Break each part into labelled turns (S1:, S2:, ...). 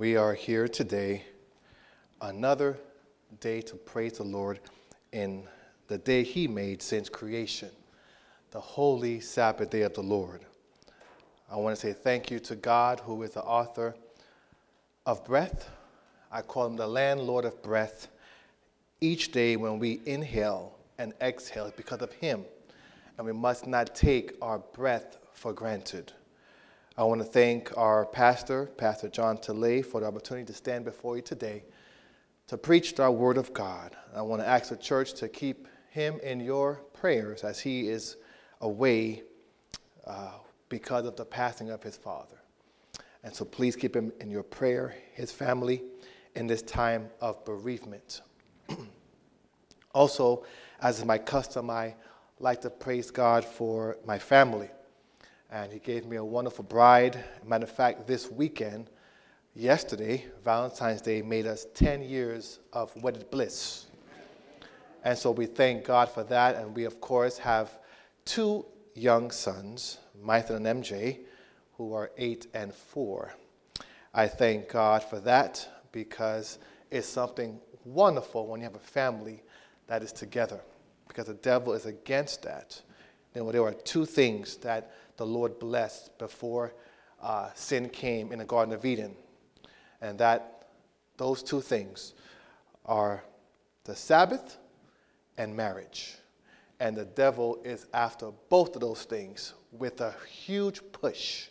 S1: We are here today, another day to praise the Lord in the day He made since creation, the holy Sabbath day of the Lord. I want to say thank you to God, who is the author of breath. I call Him the landlord of breath. Each day when we inhale and exhale, because of Him, and we must not take our breath for granted. I want to thank our pastor, Pastor John Talay, for the opportunity to stand before you today to preach our word of God. I want to ask the church to keep him in your prayers as he is away uh, because of the passing of his father. And so please keep him in your prayer, his family, in this time of bereavement. also, as is my custom, I like to praise God for my family and he gave me a wonderful bride. Matter of fact, this weekend, yesterday, Valentine's Day, made us 10 years of wedded bliss. And so we thank God for that. And we, of course, have two young sons, Mython and MJ, who are eight and four. I thank God for that because it's something wonderful when you have a family that is together, because the devil is against that. You know, there are two things that the Lord blessed before uh, sin came in the Garden of Eden. And that those two things are the Sabbath and marriage. And the devil is after both of those things with a huge push.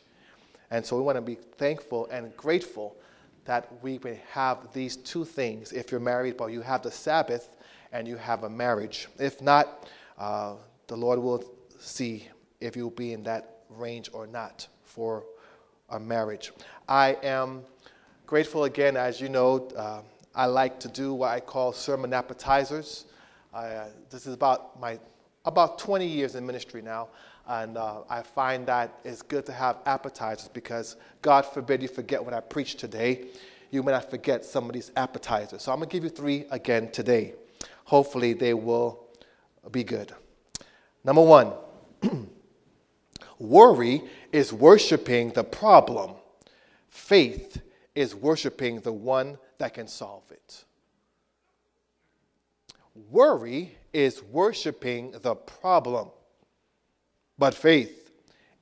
S1: And so we want to be thankful and grateful that we may have these two things. If you're married, well, you have the Sabbath and you have a marriage. If not, uh, the Lord will see if you'll be in that range or not for a marriage. I am grateful again, as you know, uh, I like to do what I call sermon appetizers. Uh, this is about my about 20 years in ministry now, and uh, I find that it's good to have appetizers because God forbid you forget what I preach today. You may not forget some of these appetizers. So I'm going to give you three again today. Hopefully, they will be good. Number one. Worry is worshiping the problem, faith is worshiping the one that can solve it. Worry is worshiping the problem, but faith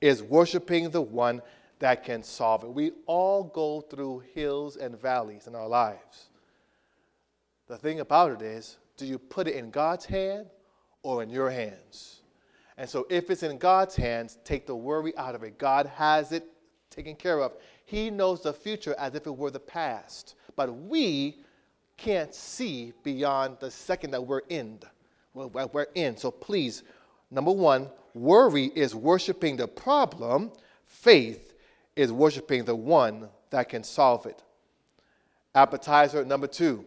S1: is worshiping the one that can solve it. We all go through hills and valleys in our lives. The thing about it is, do you put it in God's hand or in your hands? And so, if it's in God's hands, take the worry out of it. God has it taken care of. He knows the future as if it were the past. But we can't see beyond the second that we're in. We're in. So, please, number one, worry is worshiping the problem, faith is worshiping the one that can solve it. Appetizer number two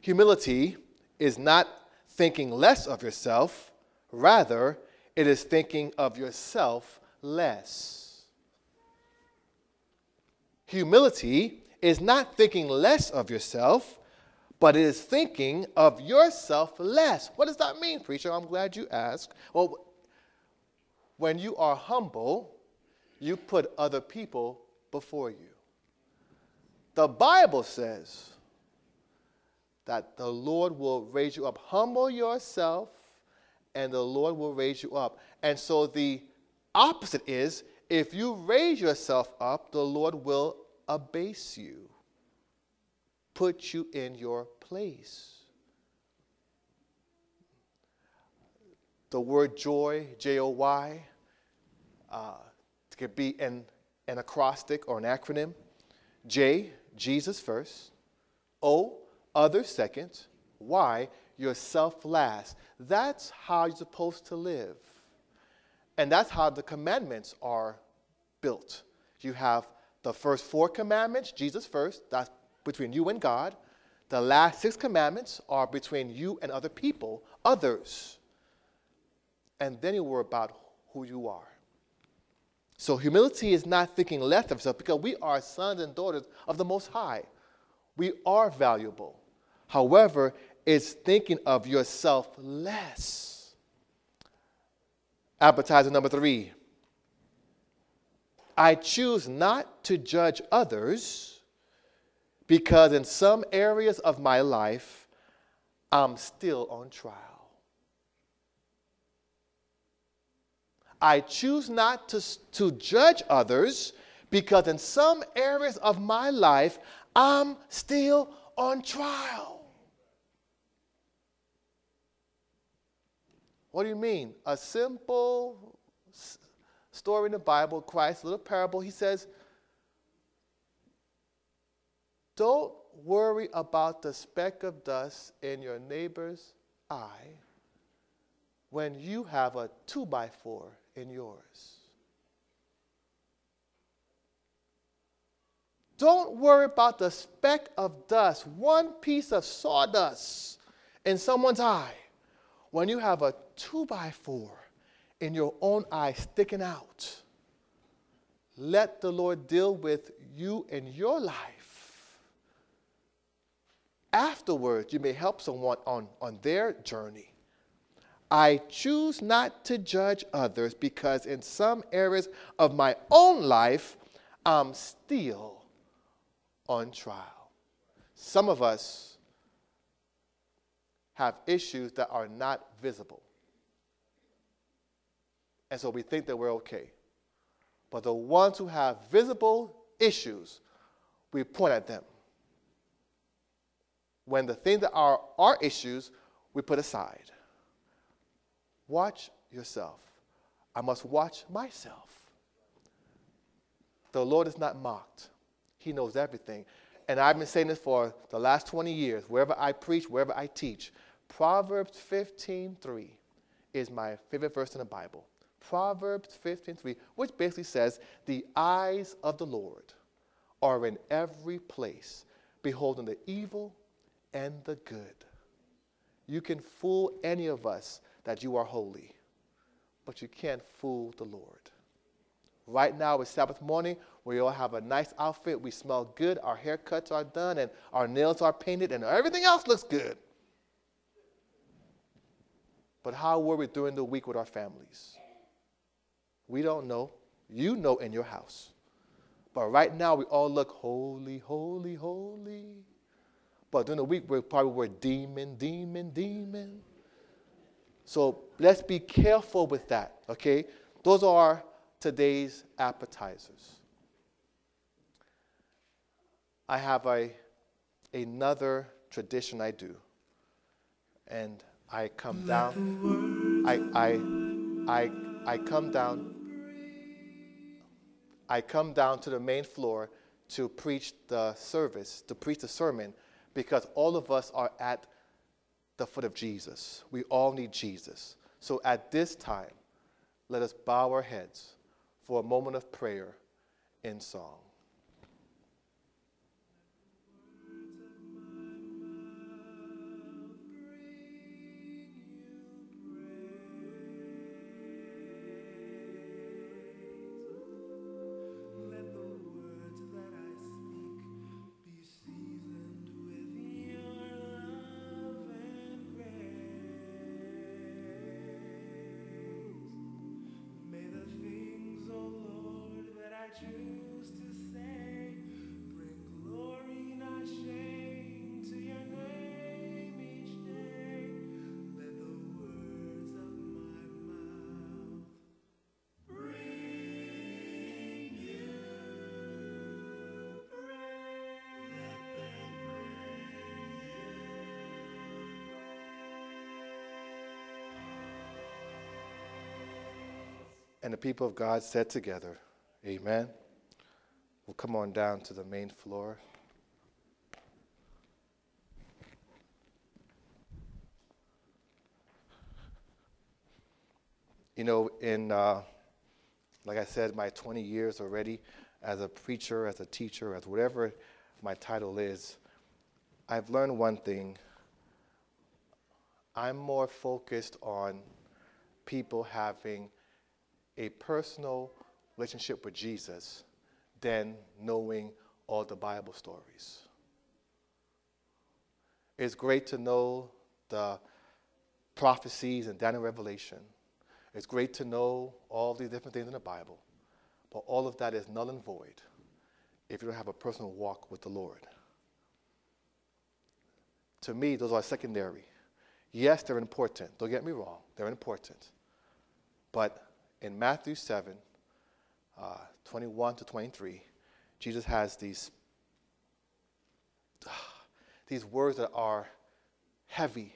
S1: humility is not thinking less of yourself Rather, it is thinking of yourself less. Humility is not thinking less of yourself, but it is thinking of yourself less. What does that mean, preacher? I'm glad you asked. Well, when you are humble, you put other people before you. The Bible says that the Lord will raise you up. Humble yourself and the Lord will raise you up. And so the opposite is if you raise yourself up, the Lord will abase you, put you in your place. The word joy, J O Y, uh, could be an, an acrostic or an acronym. J, Jesus first. O, others second. Y, yourself last. That's how you're supposed to live. And that's how the commandments are built. You have the first four commandments, Jesus first, that's between you and God. The last six commandments are between you and other people, others. And then you worry about who you are. So humility is not thinking less of yourself because we are sons and daughters of the Most High. We are valuable. However, is thinking of yourself less. Appetizer number three I choose not to judge others because in some areas of my life, I'm still on trial. I choose not to, to judge others because in some areas of my life, I'm still on trial. What do you mean? A simple story in the Bible, Christ, a little parable, he says, Don't worry about the speck of dust in your neighbor's eye when you have a two by four in yours. Don't worry about the speck of dust, one piece of sawdust in someone's eye when you have a two by four in your own eye sticking out. Let the Lord deal with you in your life. Afterwards, you may help someone on, on their journey. I choose not to judge others because in some areas of my own life, I'm still on trial. Some of us have issues that are not visible. And so we think that we're okay. But the ones who have visible issues, we point at them. When the things that are our issues, we put aside. Watch yourself. I must watch myself. The Lord is not mocked. He knows everything. And I've been saying this for the last 20 years, wherever I preach, wherever I teach. Proverbs 15:3 is my favorite verse in the Bible. Proverbs 15:3, which basically says, "The eyes of the Lord are in every place, beholding the evil and the good." You can fool any of us that you are holy, but you can't fool the Lord. Right now, it's Sabbath morning. We all have a nice outfit. We smell good. Our haircuts are done, and our nails are painted, and everything else looks good. But how were we during the week with our families? We don't know. You know in your house. But right now, we all look holy, holy, holy. But during the week, we probably were demon, demon, demon. So let's be careful with that, okay? Those are today's appetizers. I have a, another tradition I do. And I come down. I, I, I, I come down. I come down to the main floor to preach the service, to preach the sermon, because all of us are at the foot of Jesus. We all need Jesus. So at this time, let us bow our heads for a moment of prayer in song. And the people of God said together, Amen. We'll come on down to the main floor. You know, in, uh, like I said, my 20 years already as a preacher, as a teacher, as whatever my title is, I've learned one thing. I'm more focused on people having a personal relationship with Jesus than knowing all the Bible stories. It's great to know the prophecies and Daniel Revelation. It's great to know all these different things in the Bible. But all of that is null and void if you don't have a personal walk with the Lord. To me, those are secondary. Yes, they're important. Don't get me wrong, they're important. But in Matthew 7, uh, 21 to 23, Jesus has these, these words that are heavy.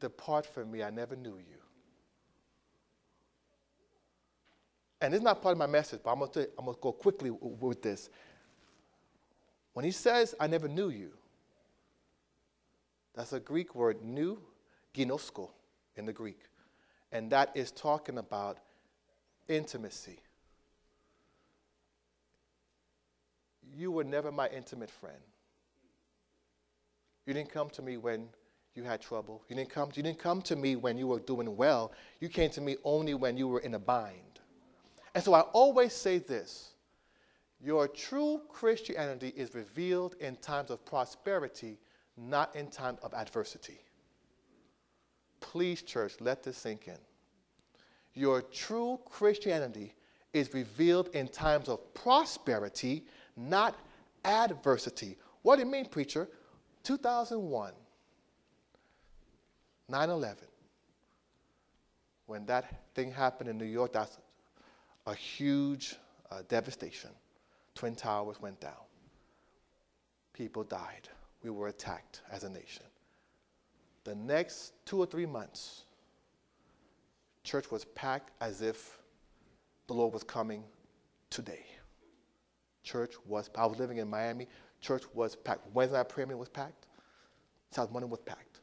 S1: Depart from me, I never knew you. And it's not part of my message, but I'm going to, I'm going to go quickly with this. When he says, I never knew you, that's a Greek word, knew, ginosko, in the Greek. And that is talking about intimacy. You were never my intimate friend. You didn't come to me when you had trouble. You didn't come, you didn't come to me when you were doing well. You came to me only when you were in a bind. And so I always say this your true Christianity is revealed in times of prosperity, not in times of adversity. Please, church, let this sink in. Your true Christianity is revealed in times of prosperity, not adversity. What do you mean, preacher? 2001, 9 11. When that thing happened in New York, that's a huge uh, devastation. Twin Towers went down. People died. We were attacked as a nation. The next two or three months, church was packed as if the Lord was coming today. Church was, I was living in Miami, church was packed. Wednesday night prayer meeting was packed. South morning was packed.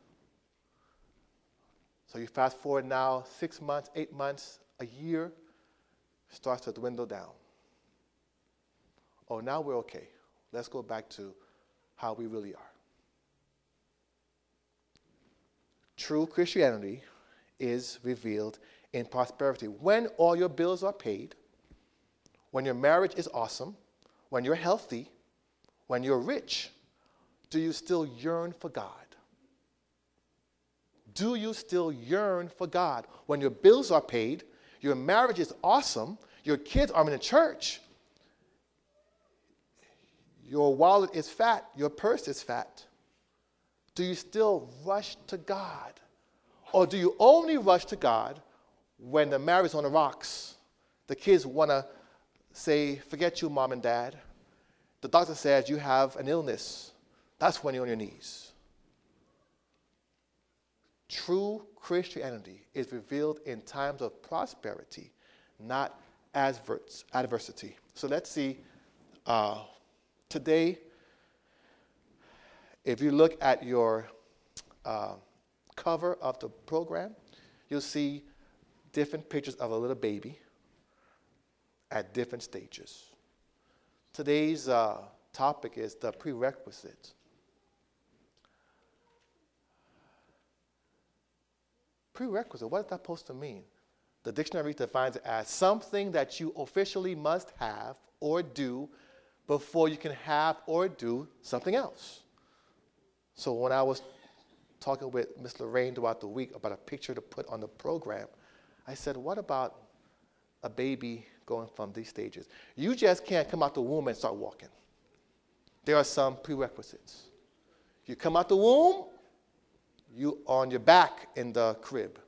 S1: So you fast forward now, six months, eight months, a year, starts to dwindle down. Oh, now we're okay. Let's go back to how we really are. True Christianity is revealed in prosperity. When all your bills are paid, when your marriage is awesome, when you're healthy, when you're rich, do you still yearn for God? Do you still yearn for God? When your bills are paid, your marriage is awesome, your kids are in the church, your wallet is fat, your purse is fat. Do you still rush to God? Or do you only rush to God when the marriage is on the rocks? The kids want to say, Forget you, mom and dad. The doctor says you have an illness. That's when you're on your knees. True Christianity is revealed in times of prosperity, not adversity. So let's see. Uh, today, if you look at your uh, cover of the program, you'll see different pictures of a little baby at different stages. Today's uh, topic is the prerequisite. Prerequisite, what is that supposed to mean? The dictionary defines it as something that you officially must have or do before you can have or do something else. So when I was talking with Miss Lorraine throughout the week about a picture to put on the program, I said, what about a baby going from these stages? You just can't come out the womb and start walking. There are some prerequisites. You come out the womb, you on your back in the crib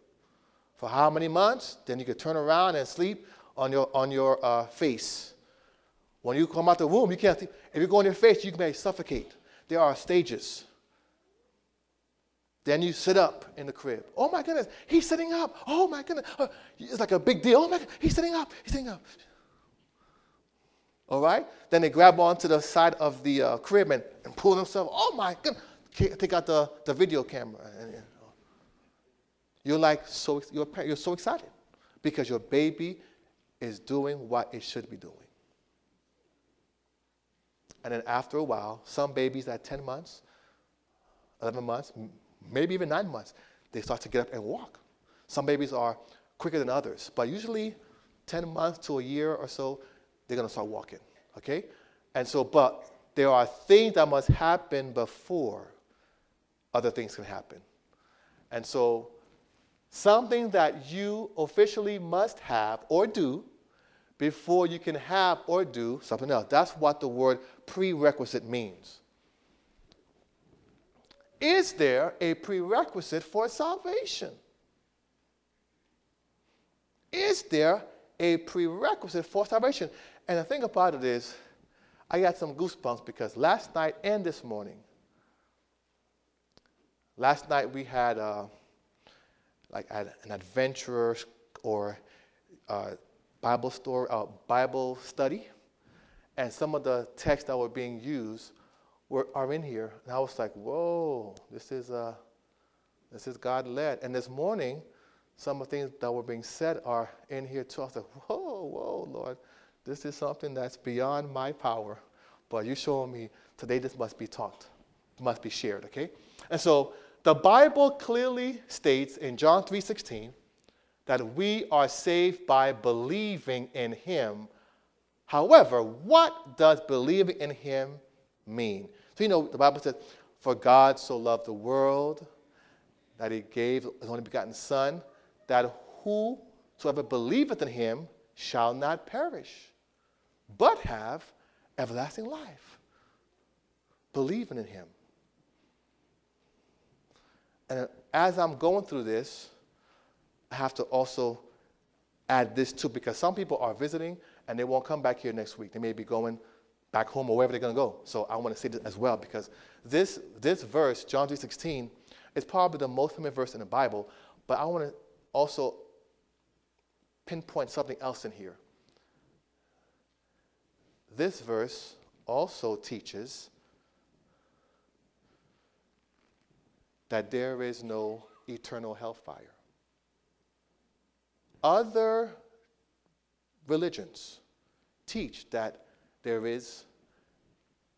S1: for how many months? Then you can turn around and sleep on your, on your uh, face. When you come out the womb, you can't sleep. If you go on your face, you may suffocate. There are stages. Then you sit up in the crib. Oh my goodness, he's sitting up. Oh my goodness. Uh, it's like a big deal. Oh my he's sitting up. He's sitting up. All right? Then they grab onto the side of the uh, crib and, and pull themselves. Oh my goodness. Take out the, the video camera. And, and, you're like so you're, you're so excited because your baby is doing what it should be doing. And then after a while, some babies at 10 months, 11 months, maybe even 9 months, they start to get up and walk. Some babies are quicker than others, but usually 10 months to a year or so, they're going to start walking, okay? And so, but there are things that must happen before other things can happen. And so Something that you officially must have or do before you can have or do something else. That's what the word prerequisite means. Is there a prerequisite for salvation? Is there a prerequisite for salvation? And the thing about it is, I got some goosebumps because last night and this morning, last night we had uh, like an adventurer or uh, Bible story, uh, Bible study, and some of the texts that were being used were, are in here. And I was like, whoa, this is, uh, this is God led. And this morning, some of the things that were being said are in here too. I was like, whoa, whoa, Lord, this is something that's beyond my power. But you're showing me today this must be taught, must be shared, okay? And so the Bible clearly states in John 3:16 that we are saved by believing in him. However, what does believing in him mean? So you know the Bible says, "For God so loved the world that he gave his only begotten son, that whosoever believeth in him shall not perish, but have everlasting life. Believing in him. And as I'm going through this, I have to also add this too, because some people are visiting and they won't come back here next week. They may be going back home or wherever they're going to go. So I want to say this as well, because this, this verse, John 3.16, is probably the most famous verse in the Bible, but I want to also pinpoint something else in here. This verse also teaches that there is no eternal hellfire. Other religions teach that there is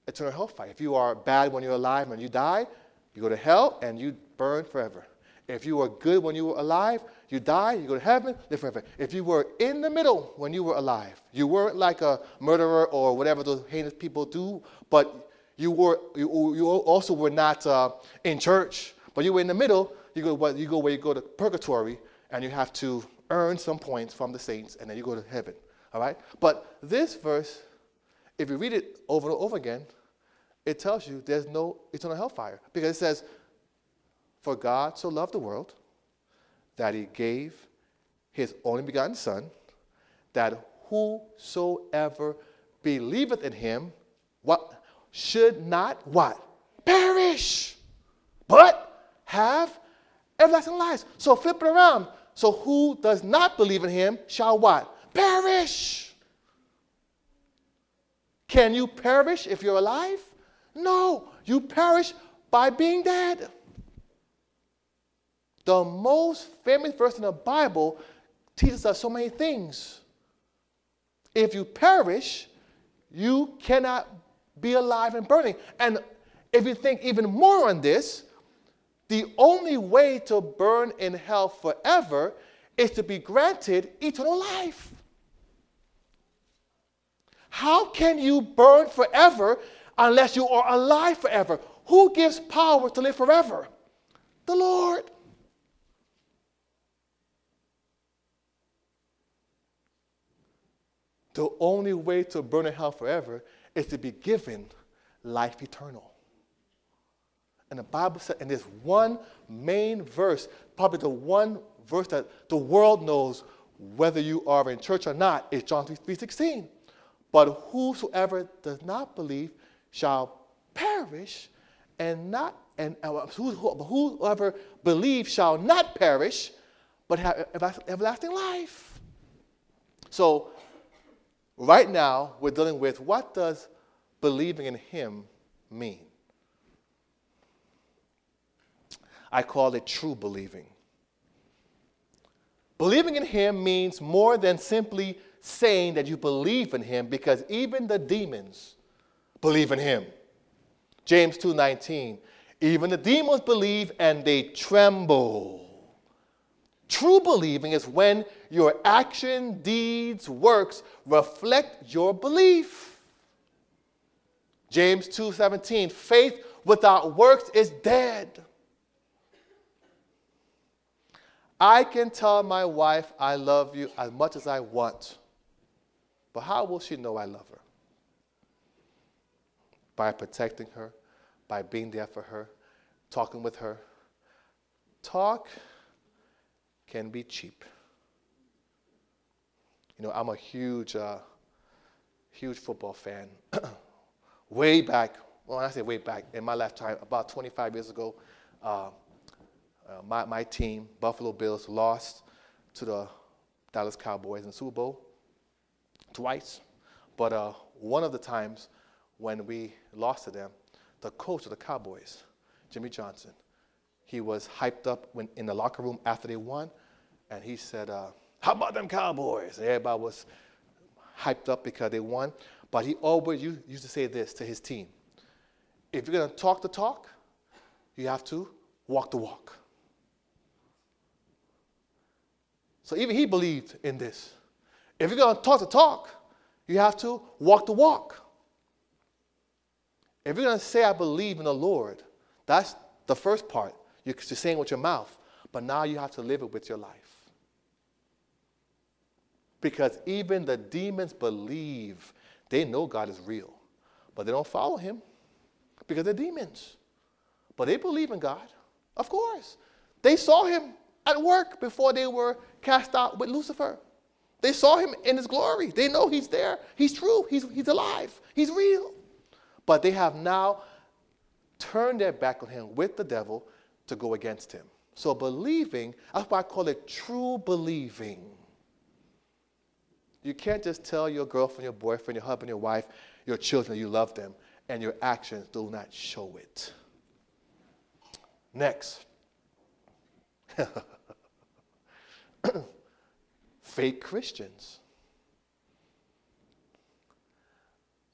S1: eternal hellfire. If you are bad when you're alive, when you die, you go to hell and you burn forever. If you were good when you were alive, you die, you go to heaven, live forever. If you were in the middle when you were alive, you weren't like a murderer or whatever those heinous people do, but you were you, you also were not uh, in church, but you were in the middle. You go you go where you go to purgatory, and you have to earn some points from the saints, and then you go to heaven. All right. But this verse, if you read it over and over again, it tells you there's no eternal hellfire because it says for God so loved the world that he gave his only begotten Son, that whosoever believeth in him, what should not what? Perish, but have everlasting life. So flip it around. So who does not believe in him shall what? Perish. Can you perish if you're alive? No, you perish by being dead. The most famous verse in the Bible teaches us so many things. If you perish, you cannot be alive and burning. And if you think even more on this, the only way to burn in hell forever is to be granted eternal life. How can you burn forever unless you are alive forever? Who gives power to live forever? The Lord. The only way to burn in hell forever is to be given life eternal. And the Bible said, and this one main verse, probably the one verse that the world knows whether you are in church or not, is John 3:16. But whosoever does not believe shall perish, and not and uh, whoever believes shall not perish, but have everlasting life. So Right now, we're dealing with what does believing in Him mean? I call it true believing. Believing in Him means more than simply saying that you believe in Him because even the demons believe in Him. James 2:19 Even the demons believe and they tremble. True believing is when your action, deeds, works reflect your belief. James 2:17 Faith without works is dead. I can tell my wife I love you as much as I want. But how will she know I love her? By protecting her, by being there for her, talking with her. Talk can be cheap. You know, I'm a huge, uh, huge football fan. way back, well, I say way back, in my lifetime, about 25 years ago, uh, uh, my, my team, Buffalo Bills, lost to the Dallas Cowboys in the Super Bowl twice. But uh, one of the times when we lost to them, the coach of the Cowboys, Jimmy Johnson, he was hyped up when, in the locker room after they won, and he said, uh, How about them Cowboys? And everybody was hyped up because they won. But he always used to say this to his team If you're going to talk the talk, you have to walk the walk. So even he believed in this. If you're going to talk the talk, you have to walk the walk. If you're going to say, I believe in the Lord, that's the first part. You're saying with your mouth, but now you have to live it with your life. Because even the demons believe, they know God is real, but they don't follow him because they're demons. But they believe in God, of course. They saw him at work before they were cast out with Lucifer. They saw him in his glory. They know he's there. He's true. He's, he's alive. He's real. But they have now turned their back on him with the devil to go against him. So believing, that's why I call it true believing. You can't just tell your girlfriend, your boyfriend, your husband, your wife, your children you love them, and your actions do not show it. Next. Fake Christians.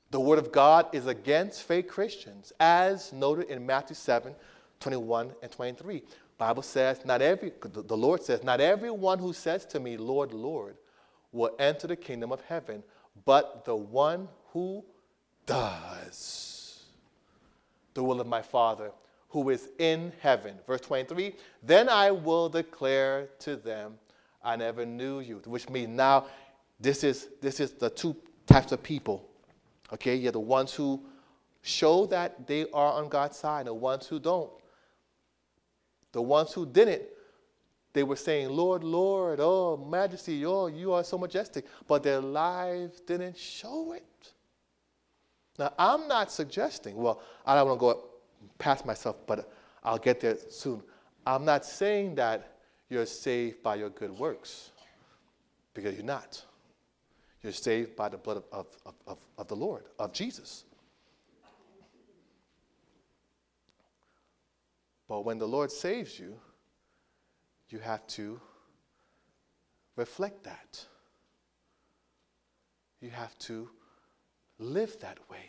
S1: The Word of God is against fake Christians, as noted in Matthew 7 21 and 23. Bible says, not every, the Lord says, not everyone who says to me, Lord, Lord, will enter the kingdom of heaven, but the one who does the will of my Father who is in heaven. Verse 23 Then I will declare to them, I never knew you. Which means now this is, this is the two types of people. Okay, you're the ones who show that they are on God's side, the ones who don't. The ones who didn't, they were saying, Lord, Lord, oh, majesty, oh, you are so majestic. But their lives didn't show it. Now, I'm not suggesting, well, I don't want to go past myself, but I'll get there soon. I'm not saying that you're saved by your good works, because you're not. You're saved by the blood of, of, of, of the Lord, of Jesus. But when the Lord saves you, you have to reflect that. You have to live that way.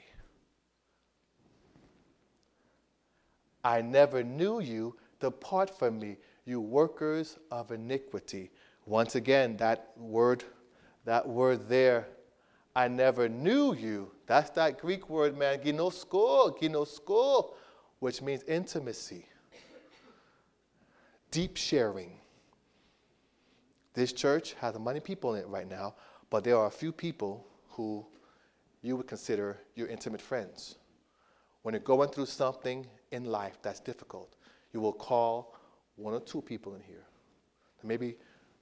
S1: I never knew you. Depart from me, you workers of iniquity. Once again, that word, that word there, I never knew you. That's that Greek word, man, ginosko, ginosko, which means intimacy, deep sharing. This church has many people in it right now, but there are a few people who you would consider your intimate friends. When you're going through something in life that's difficult, you will call one or two people in here. Maybe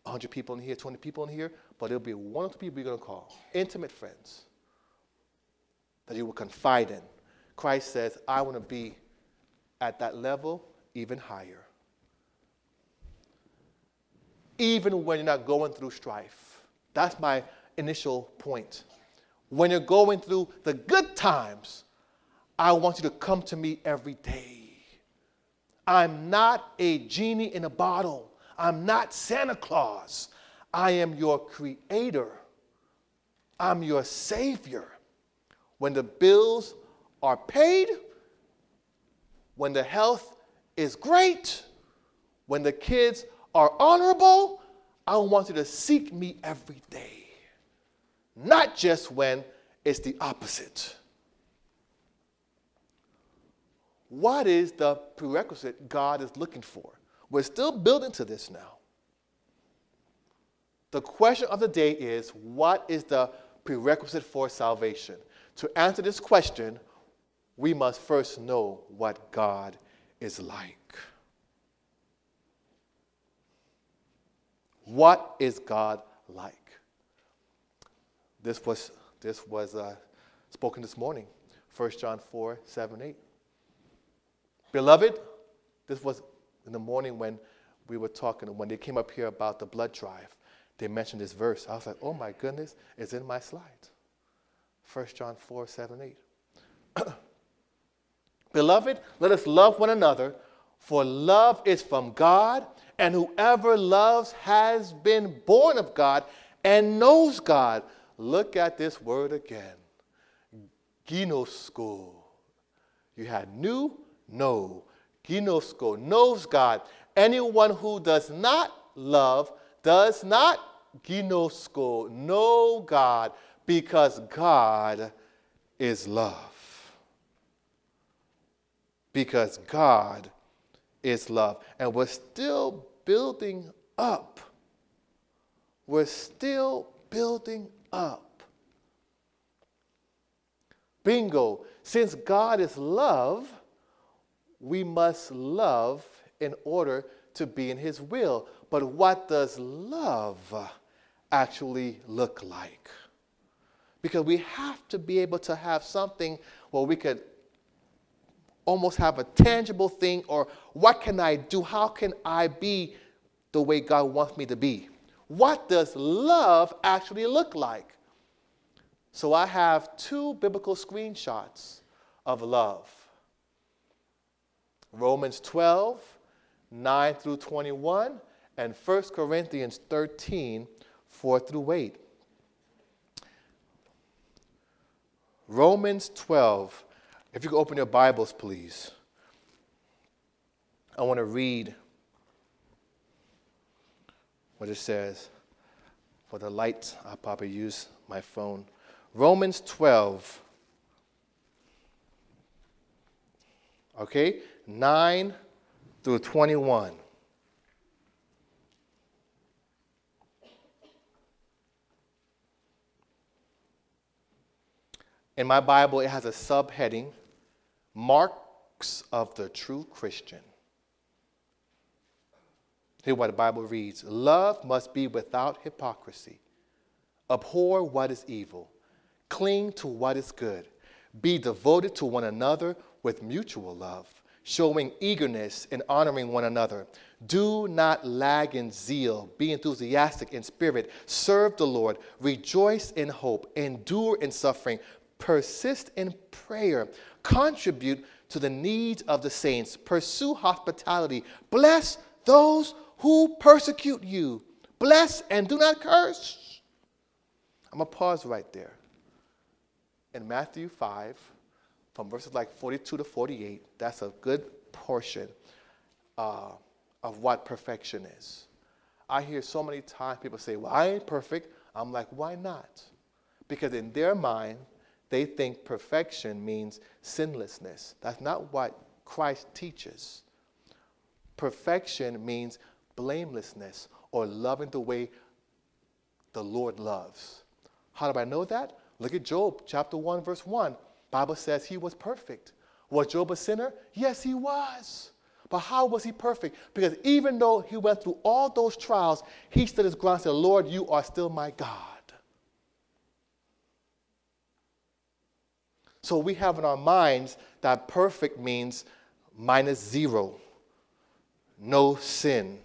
S1: 100 people in here, 20 people in here, but there'll be one or two people you're going to call, intimate friends that you will confide in. Christ says, I want to be at that level even higher. Even when you're not going through strife. That's my initial point. When you're going through the good times, I want you to come to me every day. I'm not a genie in a bottle. I'm not Santa Claus. I am your creator. I'm your savior. When the bills are paid, when the health is great, when the kids are honorable, I want you to seek me every day. Not just when it's the opposite. What is the prerequisite God is looking for? We're still building to this now. The question of the day is what is the prerequisite for salvation. To answer this question, we must first know what God is like. What is God like? This was, this was uh, spoken this morning, 1 John 4 7 8. Beloved, this was in the morning when we were talking, when they came up here about the blood drive, they mentioned this verse. I was like, oh my goodness, it's in my slides. 1 John 4 7 8. Beloved, let us love one another, for love is from God, and whoever loves has been born of God and knows God. Look at this word again. Ginosko. You had new, know. Ginosko, knows God. Anyone who does not love does not ginosko, know God, because God is love because God is love. And we're still building up. We're still building up. Bingo. Since God is love, we must love in order to be in His will. But what does love actually look like? Because we have to be able to have something where we could almost have a tangible thing or what can I do? How can I be the way God wants me to be? What does love actually look like? So I have two biblical screenshots of love Romans 12, 9 through 21, and 1 Corinthians 13, 4 through 8. Romans 12, if you could open your Bibles, please. I want to read what it says. For the light, I'll probably use my phone. Romans 12. Okay? 9 through 21. In my Bible, it has a subheading Marks of the true Christian. Here's what the Bible reads Love must be without hypocrisy. Abhor what is evil. Cling to what is good. Be devoted to one another with mutual love, showing eagerness in honoring one another. Do not lag in zeal. Be enthusiastic in spirit. Serve the Lord. Rejoice in hope. Endure in suffering. Persist in prayer contribute to the needs of the saints, pursue hospitality, bless those who persecute you, bless and do not curse. I'm going to pause right there. In Matthew 5, from verses like 42 to 48, that's a good portion uh, of what perfection is. I hear so many times people say, Well, I ain't perfect. I'm like, Why not? Because in their mind, they think perfection means sinlessness. That's not what Christ teaches. Perfection means blamelessness or loving the way the Lord loves. How do I know that? Look at Job chapter 1 verse 1. Bible says he was perfect. Was Job a sinner? Yes, he was. But how was he perfect? Because even though he went through all those trials, he stood his ground and said, Lord, you are still my God. So we have in our minds that perfect means minus zero, no sin.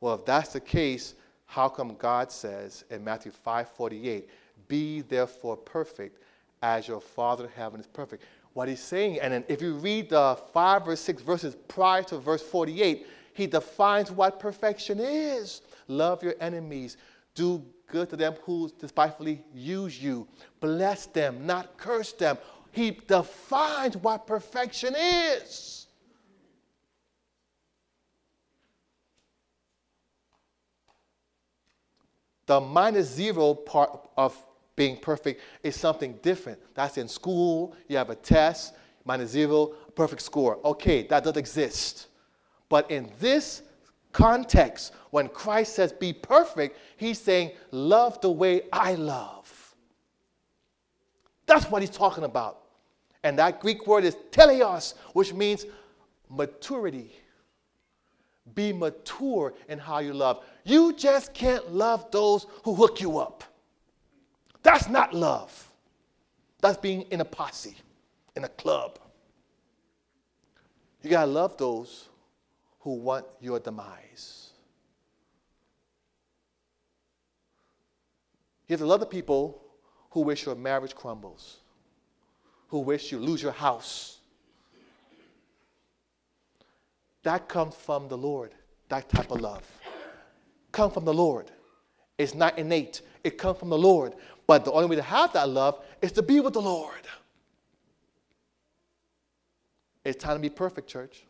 S1: Well, if that's the case, how come God says in Matthew 5:48, "Be therefore perfect as your Father in heaven is perfect"? What he's saying, and if you read the five or six verses prior to verse 48, he defines what perfection is. Love your enemies, do good to them who despitefully use you. Bless them, not curse them. He defines what perfection is. The minus zero part of being perfect is something different. That's in school, you have a test, minus zero, perfect score. Okay, that doesn't exist. But in this context, when Christ says be perfect, he's saying love the way I love. That's what he's talking about. And that Greek word is teleos, which means maturity. Be mature in how you love. You just can't love those who hook you up. That's not love. That's being in a posse, in a club. You got to love those who want your demise. You have to love the people who wish your marriage crumbles, who wish you lose your house. That comes from the Lord, that type of love. Come from the Lord. It's not innate. It comes from the Lord. But the only way to have that love is to be with the Lord. It's time to be perfect, church.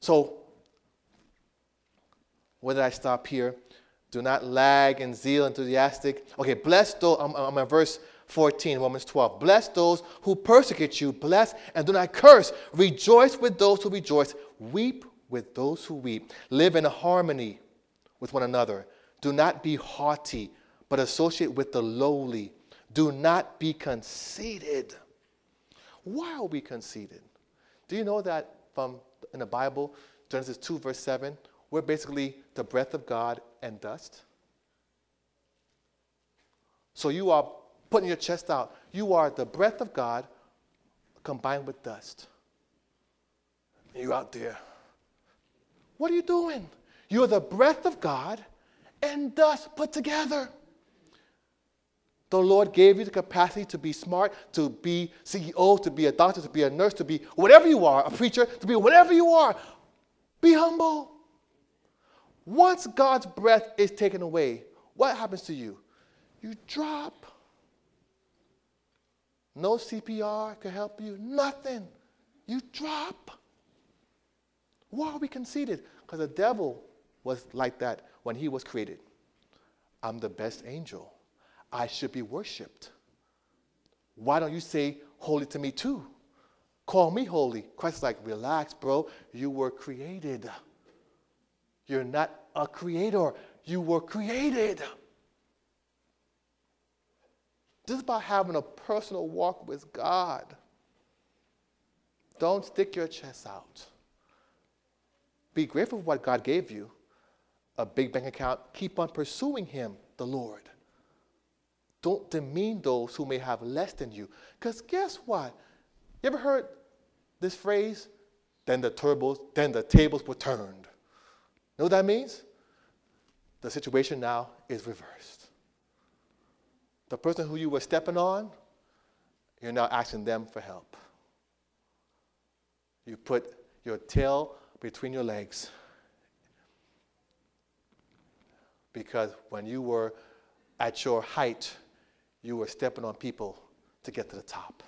S1: So, where did I stop here? Do not lag in zeal, enthusiastic. Okay, bless those, I'm, in verse 14, Romans 12. Bless those who persecute you. Bless and do not curse. Rejoice with those who rejoice. Weep with those who weep. Live in harmony with one another. Do not be haughty, but associate with the lowly. Do not be conceited. Why are we conceited? Do you know that from in the Bible, Genesis 2, verse 7, we're basically the breath of God and dust? So you are putting your chest out. You are the breath of God combined with dust. You out there. What are you doing? You're the breath of God and dust put together. The Lord gave you the capacity to be smart, to be CEO, to be a doctor, to be a nurse, to be whatever you are, a preacher, to be whatever you are. Be humble. Once God's breath is taken away, what happens to you? You drop. No CPR can help you, nothing. You drop. Why are we conceited? Because the devil was like that when he was created. I'm the best angel. I should be worshiped. Why don't you say holy to me too? Call me holy. Christ's like, relax, bro. You were created. You're not a creator, you were created. This is about having a personal walk with God. Don't stick your chest out. Be grateful for what God gave you a big bank account. Keep on pursuing Him, the Lord. Don't demean those who may have less than you. Because guess what? You ever heard this phrase? Then the turbos, then the tables were turned. Know what that means? The situation now is reversed. The person who you were stepping on, you're now asking them for help. You put your tail between your legs. Because when you were at your height, you were stepping on people to get to the top.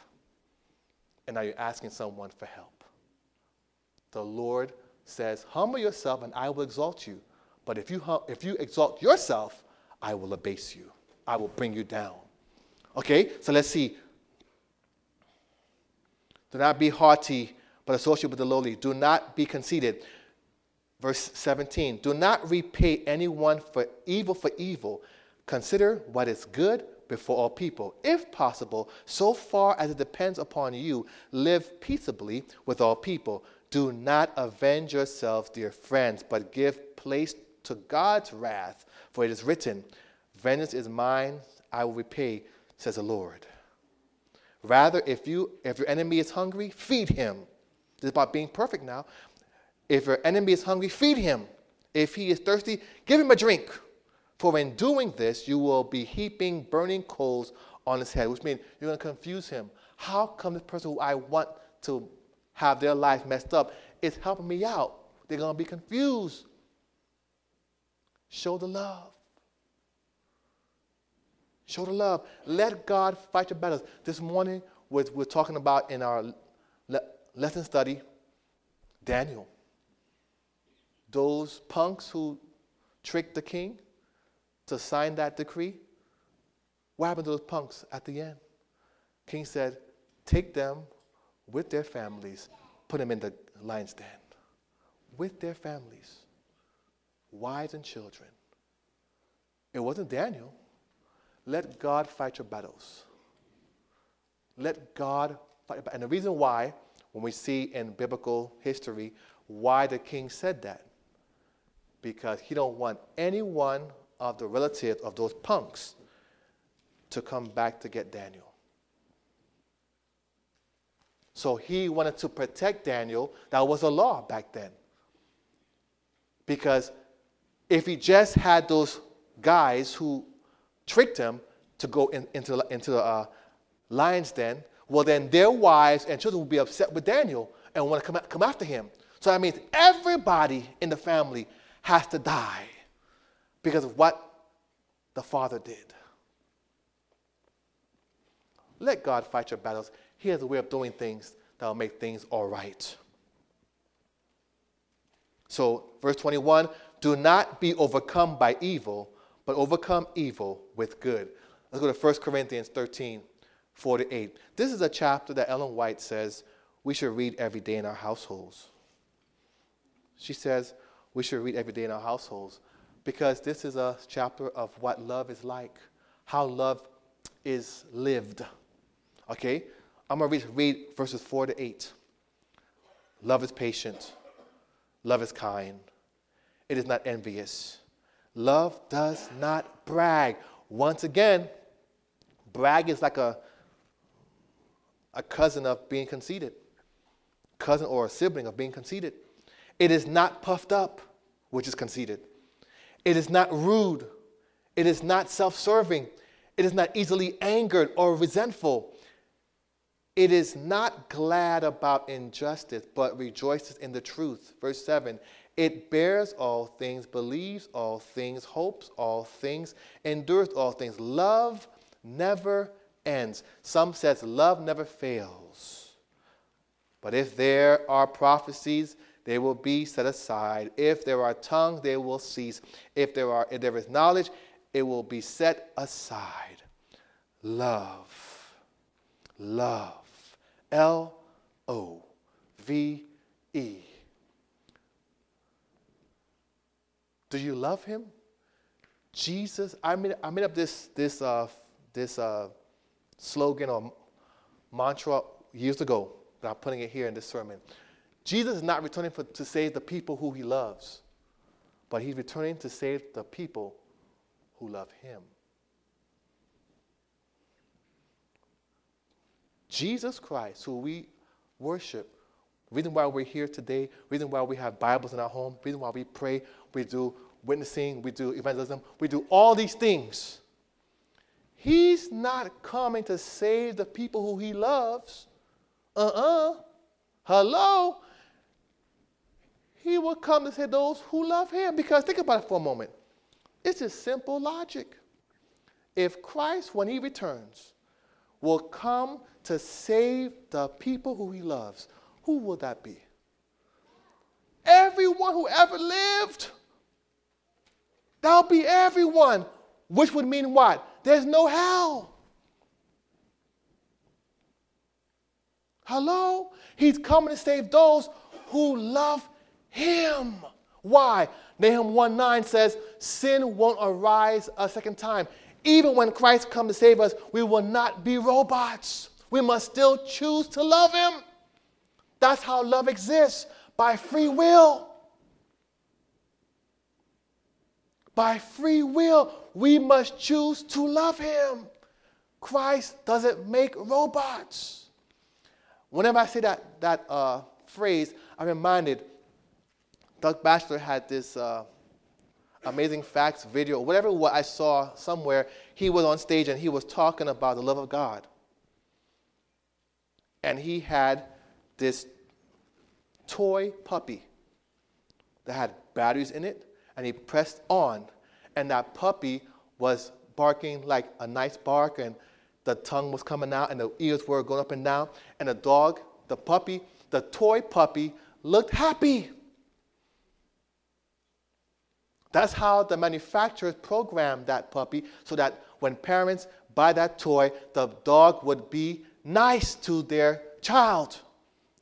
S1: And now you're asking someone for help. The Lord says, Humble yourself and I will exalt you. But if you, if you exalt yourself, I will abase you, I will bring you down. Okay, so let's see. Do not be haughty, but associate with the lowly. Do not be conceited. Verse 17 Do not repay anyone for evil for evil. Consider what is good before all people. If possible, so far as it depends upon you, live peaceably with all people. Do not avenge yourselves, dear friends, but give place to God's wrath, for it is written, Vengeance is mine, I will repay, says the Lord. Rather, if, you, if your enemy is hungry, feed him. This is about being perfect now. If your enemy is hungry, feed him. If he is thirsty, give him a drink. For in doing this, you will be heaping burning coals on his head, which means you're going to confuse him. How come this person who I want to have their life messed up is helping me out? They're going to be confused. Show the love. Show the love. Let God fight your battles. This morning, we're, we're talking about in our le- lesson study Daniel. Those punks who tricked the king to sign that decree, what happened to those punks at the end? King said, Take them with their families, put them in the lion's den with their families. wives and children. It wasn't Daniel. Let God fight your battles. Let God fight. And the reason why, when we see in biblical history, why the king said that, because he don't want any one of the relatives of those punks to come back to get Daniel. So he wanted to protect Daniel. That was a law back then. Because if he just had those guys who tricked him to go in, into, into the uh, lion's den, well, then their wives and children would be upset with Daniel and want to come, come after him. So that means everybody in the family has to die because of what the father did. Let God fight your battles. He has a way of doing things that will make things all right. So, verse 21 do not be overcome by evil, but overcome evil with good. Let's go to 1 Corinthians 13, 4 to 8. This is a chapter that Ellen White says we should read every day in our households. She says we should read every day in our households because this is a chapter of what love is like, how love is lived. Okay? I'm going to read, read verses 4 to 8. Love is patient. Love is kind. It is not envious. Love does not brag. Once again, brag is like a, a cousin of being conceited, cousin or a sibling of being conceited. It is not puffed up, which is conceited. It is not rude. It is not self serving. It is not easily angered or resentful. It is not glad about injustice, but rejoices in the truth. Verse 7 It bears all things, believes all things, hopes all things, endures all things. Love never ends. Some says love never fails. But if there are prophecies, they will be set aside. If there are tongues, they will cease. If there are if there is knowledge, it will be set aside. Love. Love L O V E. Do you love him? Jesus, I made, I made up this, this, uh, this uh, slogan or mantra years ago, but I'm putting it here in this sermon. Jesus is not returning for, to save the people who he loves, but he's returning to save the people who love him. Jesus Christ, who we worship, reason why we're here today, reason why we have Bibles in our home, reason why we pray, we do witnessing, we do evangelism, we do all these things. He's not coming to save the people who he loves. Uh uh-uh. uh Hello? He will come to save those who love him. Because think about it for a moment. It's just simple logic. If Christ, when he returns, will come to save the people who he loves, who will that be? Everyone who ever lived. That'll be everyone, which would mean what? There's no hell. Hello? He's coming to save those who love him. Why? Nahum 1 9 says, Sin won't arise a second time. Even when Christ comes to save us, we will not be robots. We must still choose to love Him. That's how love exists by free will. By free will, we must choose to love Him. Christ doesn't make robots. Whenever I say that, that uh, phrase, I'm reminded Doug Batchelor had this. Uh, amazing facts video, whatever what I saw somewhere, he was on stage and he was talking about the love of God. And he had this toy puppy that had batteries in it, and he pressed on, and that puppy was barking like a nice bark, and the tongue was coming out, and the ears were going up and down, and the dog, the puppy, the toy puppy looked happy. That's how the manufacturers programmed that puppy so that when parents buy that toy, the dog would be nice to their child.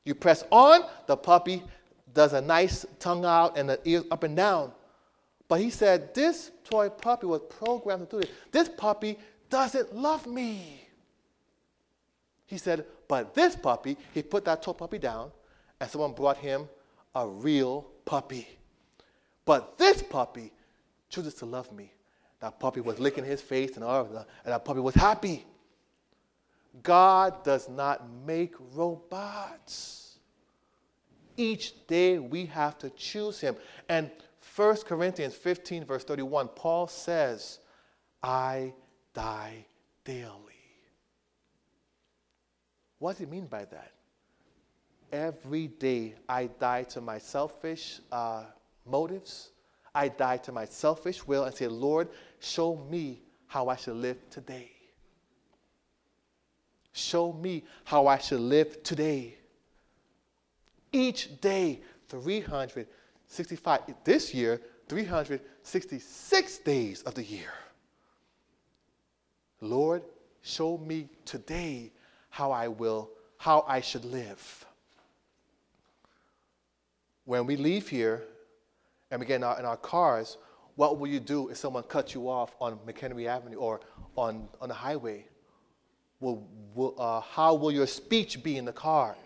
S1: You press on, the puppy does a nice tongue out and the ears up and down. But he said, This toy puppy was programmed to do this. This puppy doesn't love me. He said, But this puppy, he put that toy puppy down, and someone brought him a real puppy. But this puppy chooses to love me. That puppy was licking his face and all of that, and that puppy was happy. God does not make robots. Each day we have to choose him. And 1 Corinthians 15, verse 31, Paul says, I die daily. What does he mean by that? Every day I die to my selfish uh, motives. I die to my selfish will and say, Lord, show me how I should live today. Show me how I should live today. Each day, 365, this year, 366 days of the year. Lord, show me today how I will, how I should live. When we leave here and we get in our, in our cars, what will you do if someone cuts you off on McHenry Avenue or on, on the highway? Will, will, uh, how will your speech be in the car?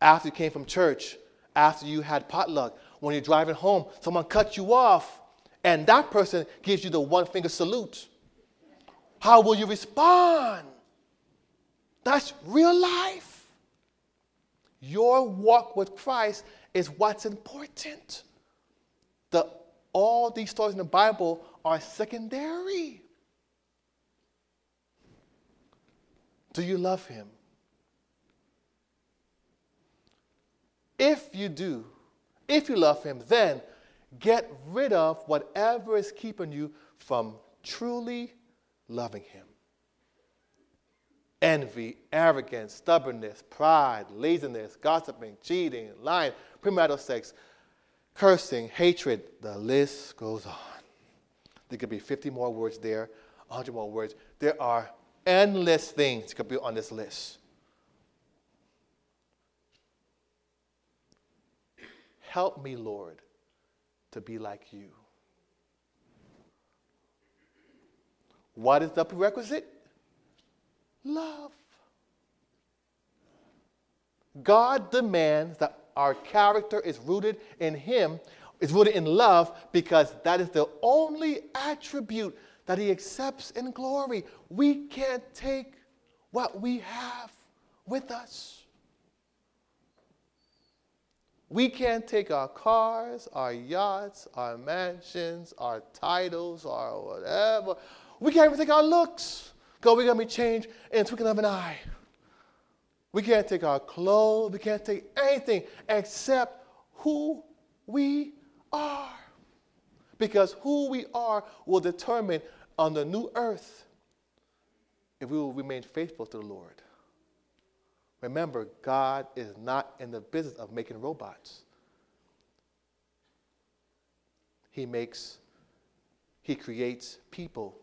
S1: After you came from church, after you had potluck, when you're driving home, someone cuts you off, and that person gives you the one finger salute. How will you respond? That's real life. Your walk with Christ is what's important. The, all these stories in the Bible are secondary. Do you love him? If you do, if you love him, then get rid of whatever is keeping you from truly loving him. Envy, arrogance, stubbornness, pride, laziness, gossiping, cheating, lying, premarital sex, cursing, hatred, the list goes on. There could be 50 more words there, 100 more words. There are endless things could be on this list. Help me, Lord, to be like you. What is the prerequisite? Love. God demands that our character is rooted in Him, is rooted in love, because that is the only attribute that He accepts in glory. We can't take what we have with us. We can't take our cars, our yachts, our mansions, our titles, our whatever. We can't even take our looks. God, we're going to be changed in a twinkling of an eye. We can't take our clothes. We can't take anything except who we are. Because who we are will determine on the new earth if we will remain faithful to the Lord. Remember, God is not in the business of making robots. He makes, He creates people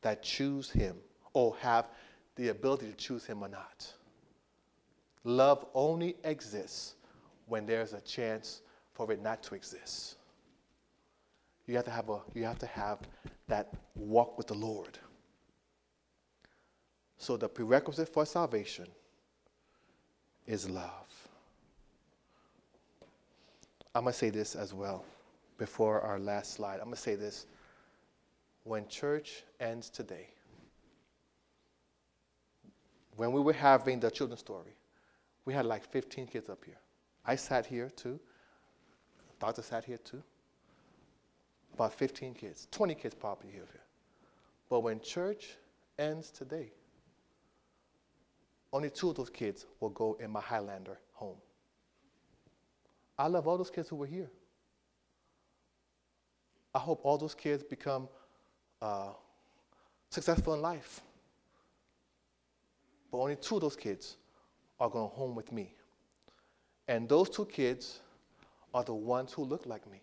S1: that choose Him or have the ability to choose Him or not. Love only exists when there's a chance for it not to exist. You have to have, a, you have, to have that walk with the Lord. So the prerequisite for salvation is love. I'm going to say this as well before our last slide. I'm going to say this. When church ends today, when we were having the children's story, we had like 15 kids up here. I sat here too. Doctor sat here too. About 15 kids, 20 kids probably here. But when church ends today, only two of those kids will go in my Highlander home. I love all those kids who were here. I hope all those kids become uh, successful in life. But only two of those kids are going home with me. And those two kids are the ones who look like me.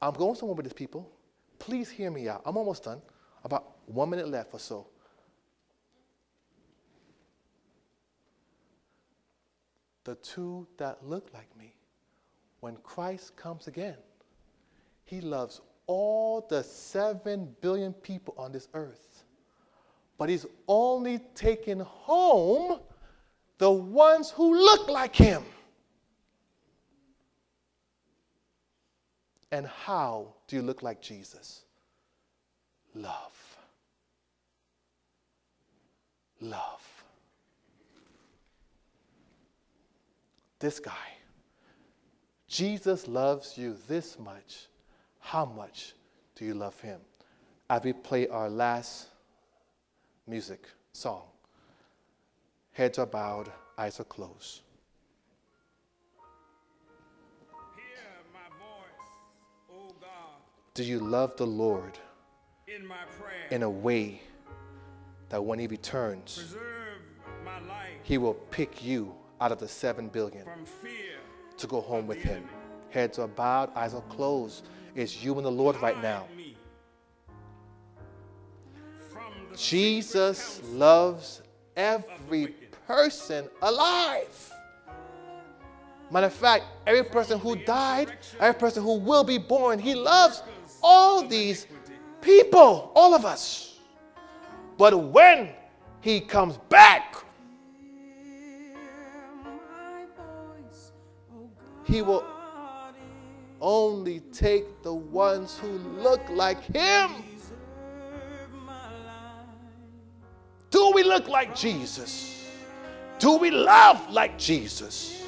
S1: I'm going somewhere with these people. Please hear me out. I'm almost done. About one minute left or so. The two that look like me, when Christ comes again,
S2: He loves all the 7 billion people on this earth. But He's only taking home the ones who look like Him. And how do you look like Jesus? Love. Love. This guy. Jesus loves you this much. How much do you love him? As we play our last music song, heads are bowed, eyes are closed. Voice, Do you love the Lord in, in a way that when He returns, He will pick you out of the seven billion to go home with Him? Heads are bowed, eyes are closed. It's you and the Lord right now. Jesus loves every person alive. Matter of fact, every person who died, every person who will be born, he loves all these people, all of us. But when he comes back, he will only take the ones who look like him. Do we look like Jesus? Do we love like Jesus?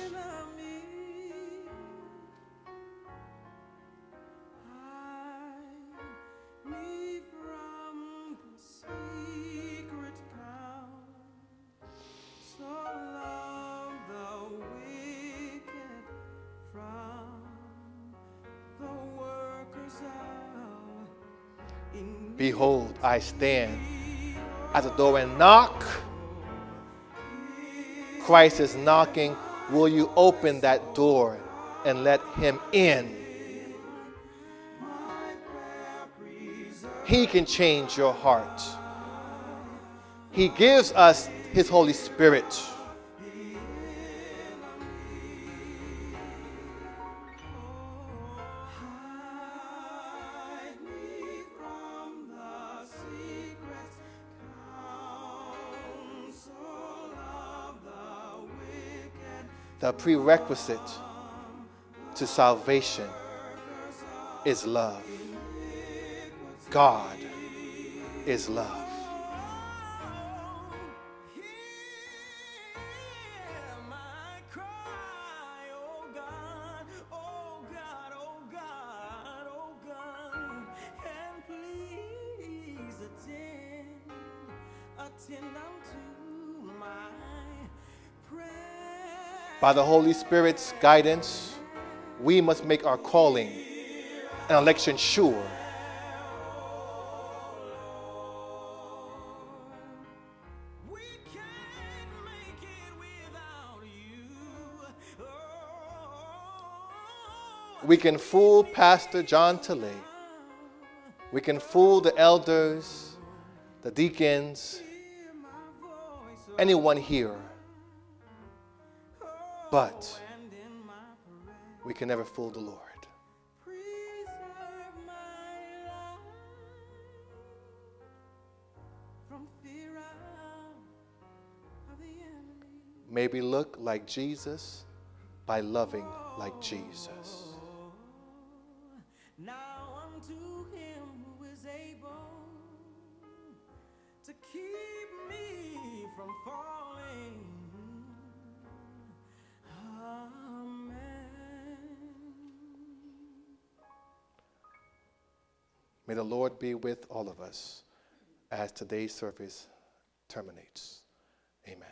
S2: Behold, I stand at the door and knock. Christ is knocking. Will you open that door and let him in? He can change your heart. He gives us his Holy Spirit. The prerequisite to salvation is love. God is love. By the Holy Spirit's guidance, we must make our calling and election sure. We can fool Pastor John Tilley. We can fool the elders, the deacons, anyone here. But we can never fool the Lord. Maybe look like Jesus by loving like Jesus. May the Lord be with all of us as today's service terminates. Amen.